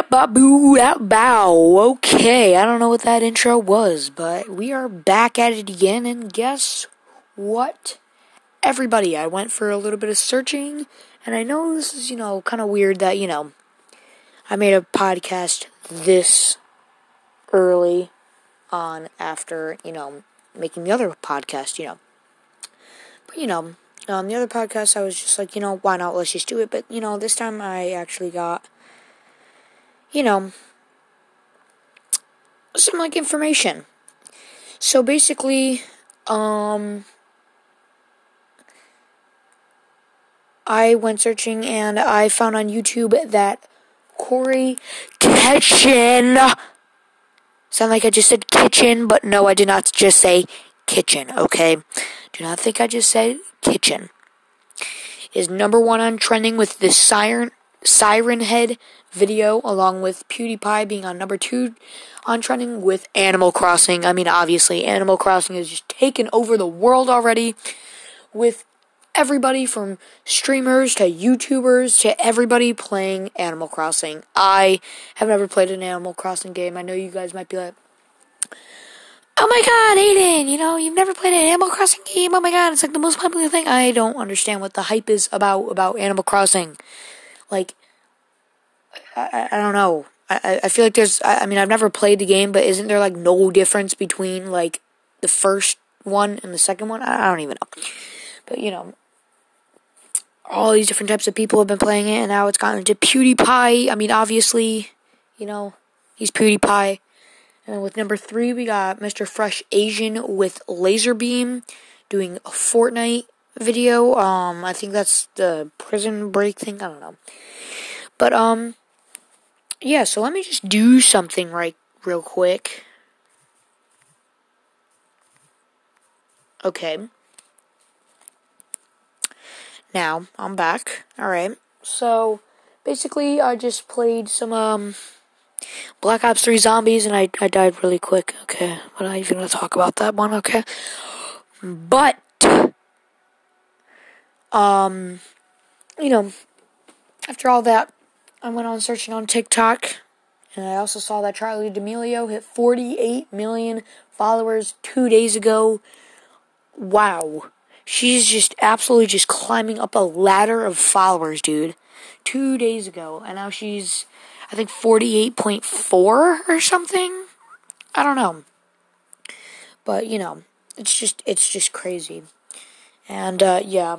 bow. Okay, I don't know what that intro was, but we are back at it again, and guess what? Everybody, I went for a little bit of searching, and I know this is, you know, kind of weird that, you know, I made a podcast this early on after, you know, making the other podcast, you know. But, you know, on the other podcast, I was just like, you know, why not? Let's just do it. But, you know, this time I actually got you know, some like information. So basically, um, I went searching and I found on YouTube that Corey Kenshin. Sound like I just said kitchen, but no, I did not just say kitchen, okay? Do not think I just said kitchen. Is number one on trending with the siren siren head video, along with PewDiePie being on number two on trending with Animal Crossing. I mean, obviously, Animal Crossing has just taken over the world already with everybody from streamers to YouTubers to everybody playing Animal Crossing. I have never played an Animal Crossing game. I know you guys might be like, Oh my god, Aiden, you know, you've never played an Animal Crossing game. Oh my god, it's like the most popular thing. I don't understand what the hype is about about Animal Crossing. Like, I, I don't know. I, I feel like there's, I, I mean, I've never played the game, but isn't there like no difference between like the first one and the second one? I, I don't even know. But you know, all these different types of people have been playing it, and now it's gotten into PewDiePie. I mean, obviously, you know, he's PewDiePie. And with number three, we got Mr. Fresh Asian with Lazarbeam doing a Fortnite video. Um, I think that's the prison break thing. I don't know. But, um, yeah, so let me just do something right real quick. Okay. Now, I'm back. Alright. So, basically, I just played some, um, Black Ops 3 Zombies, and I, I died really quick. Okay. We're not even gonna talk about that one, okay? But, um, you know, after all that, I went on searching on TikTok, and I also saw that Charli D'Amelio hit 48 million followers two days ago. Wow. She's just absolutely just climbing up a ladder of followers, dude. Two days ago, and now she's, I think, 48.4 or something. I don't know. But, you know, it's just, it's just crazy. And, uh, yeah.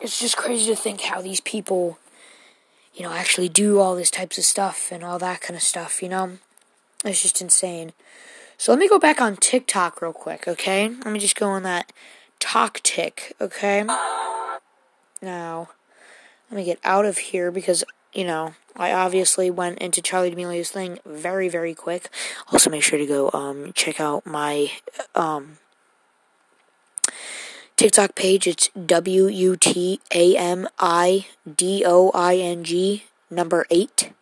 It's just crazy to think how these people you know, actually do all this types of stuff and all that kind of stuff, you know? It's just insane. So let me go back on TikTok real quick, okay? Let me just go on that talk tick, okay? Now, let me get out of here because, you know, I obviously went into Charli D'Amelio's thing very, very quick. Also, make sure to go um, check out my um, TikTok page. It's W U T A M I D O I N G number eight.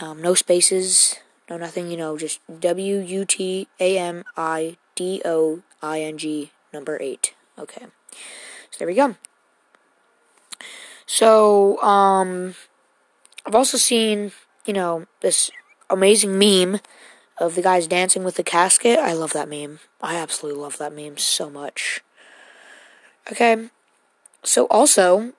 Um, no spaces, no nothing, you know, just W U T A M I D O I N G number eight. Okay. So there we go. So, um, I've also seen, you know, this amazing meme of the guys dancing with the casket. I love that meme. I absolutely love that meme so much. Okay. So also,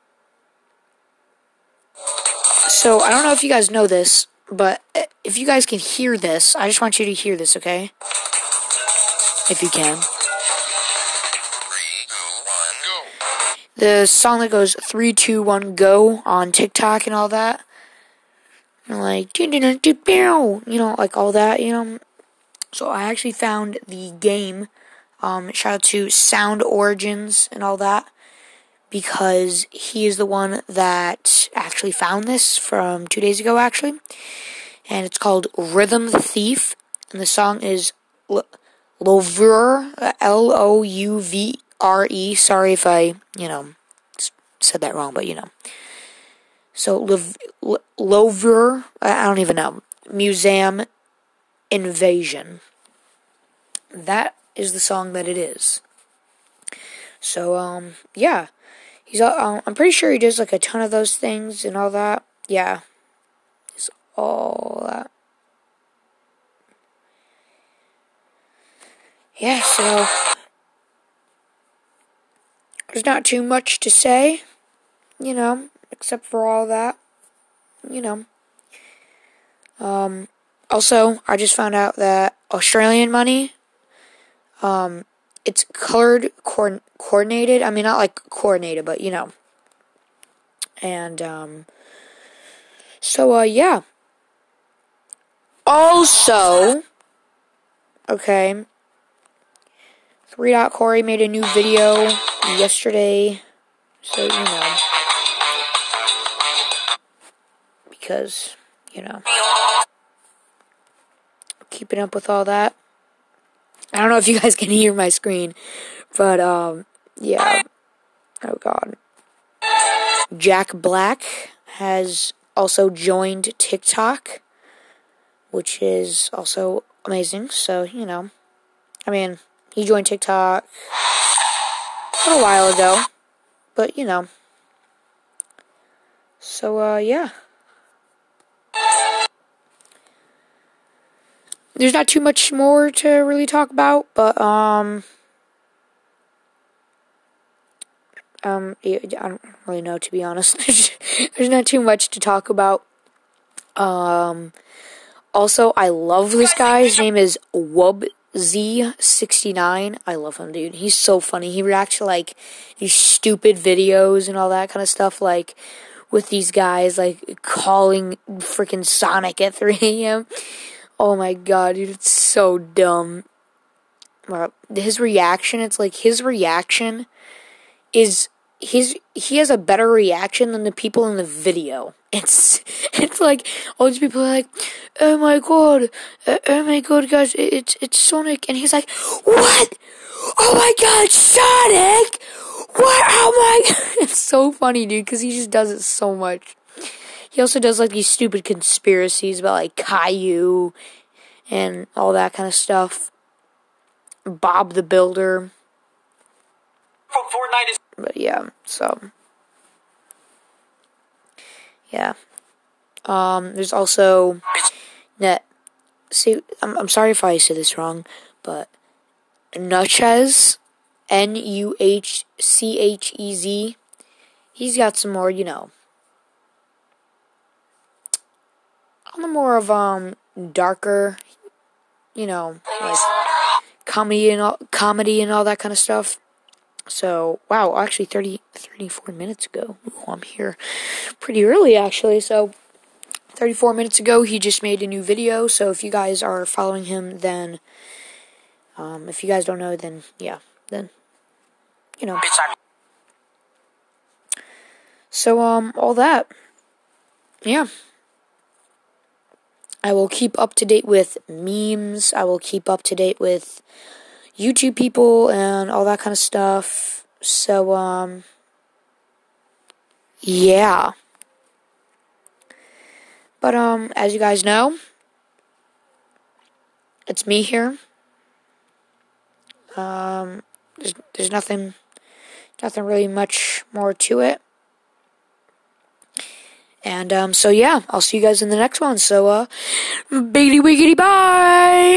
so I don't know if you guys know this, but eh, if you guys can hear this, I just want you to hear this, okay? If you can. The song that goes three, two, one, go on TikTok and all that. Like, you know, like all that, you know. So I actually found the game um, shout out to Sound Origins and all that because he is the one that actually found this from two days ago, actually. And it's called Rhythm Thief, and the song is Louvre, L O U V R E. Sorry if I, you know, said that wrong, but you know. So, Louvre, I don't even know. Museum Invasion. That is the song that it is. So, um, yeah. He's, uh, I'm pretty sure he does like a ton of those things and all that. Yeah. He's all that. Yeah, so there's not too much to say, you know, except for all that, you know. Um, also, I just found out that Australian money, um, it's colored co- coordinated. I mean, not like coordinated, but you know. And um, so uh, yeah. Also, okay. Three Dot Corey made a new video yesterday, so you know, because you know, keeping up with all that. I don't know if you guys can hear my screen, but um, yeah. Oh God. Jack Black has also joined TikTok, which is also amazing. So you know, I mean, he joined TikTok a little while ago, but you know. So uh, yeah. There's not too much more to really talk about, but um, um, I don't really know to be honest. there's not too much to talk about. Um, also, I love this guy. His name is Wubz69. I love him, dude. He's so funny. He reacts to like these stupid videos and all that kind of stuff, like with these guys like calling freaking Sonic at 3 a.m. Oh my god, dude, it's so dumb. His reaction, it's like his reaction is his he has a better reaction than the people in the video. It's it's like all these people are like, "Oh my god, uh, oh my god, guys, it's it's Sonic," and he's like, "What? Oh my god, Sonic! What? Oh my!" It's so funny, dude, because he just does it so much. He also does like these stupid conspiracies about like Caillou and all that kind of stuff. Bob the Builder. Fortnite is But yeah, so yeah. Um, there's also net. See, I'm I'm sorry if I said this wrong, but Nuhchez, N U H C H E Z. He's got some more, you know, on the more of um darker, you know, like comedy and all, comedy and all that kind of stuff. So, wow, actually 30, 34 minutes ago. Ooh, I'm here pretty early, actually. So, 34 minutes ago, he just made a new video. So, if you guys are following him, then, um, if you guys don't know, then, yeah, then, you know. So, um, all that. Yeah. I will keep up to date with memes. I will keep up to date with YouTube people and all that kind of stuff. So, um, yeah. But, um, as you guys know, it's me here. Um, there's, there's nothing, nothing really much more to it. And um, so yeah, I'll see you guys in the next one. So uh, biggity wiggity bye.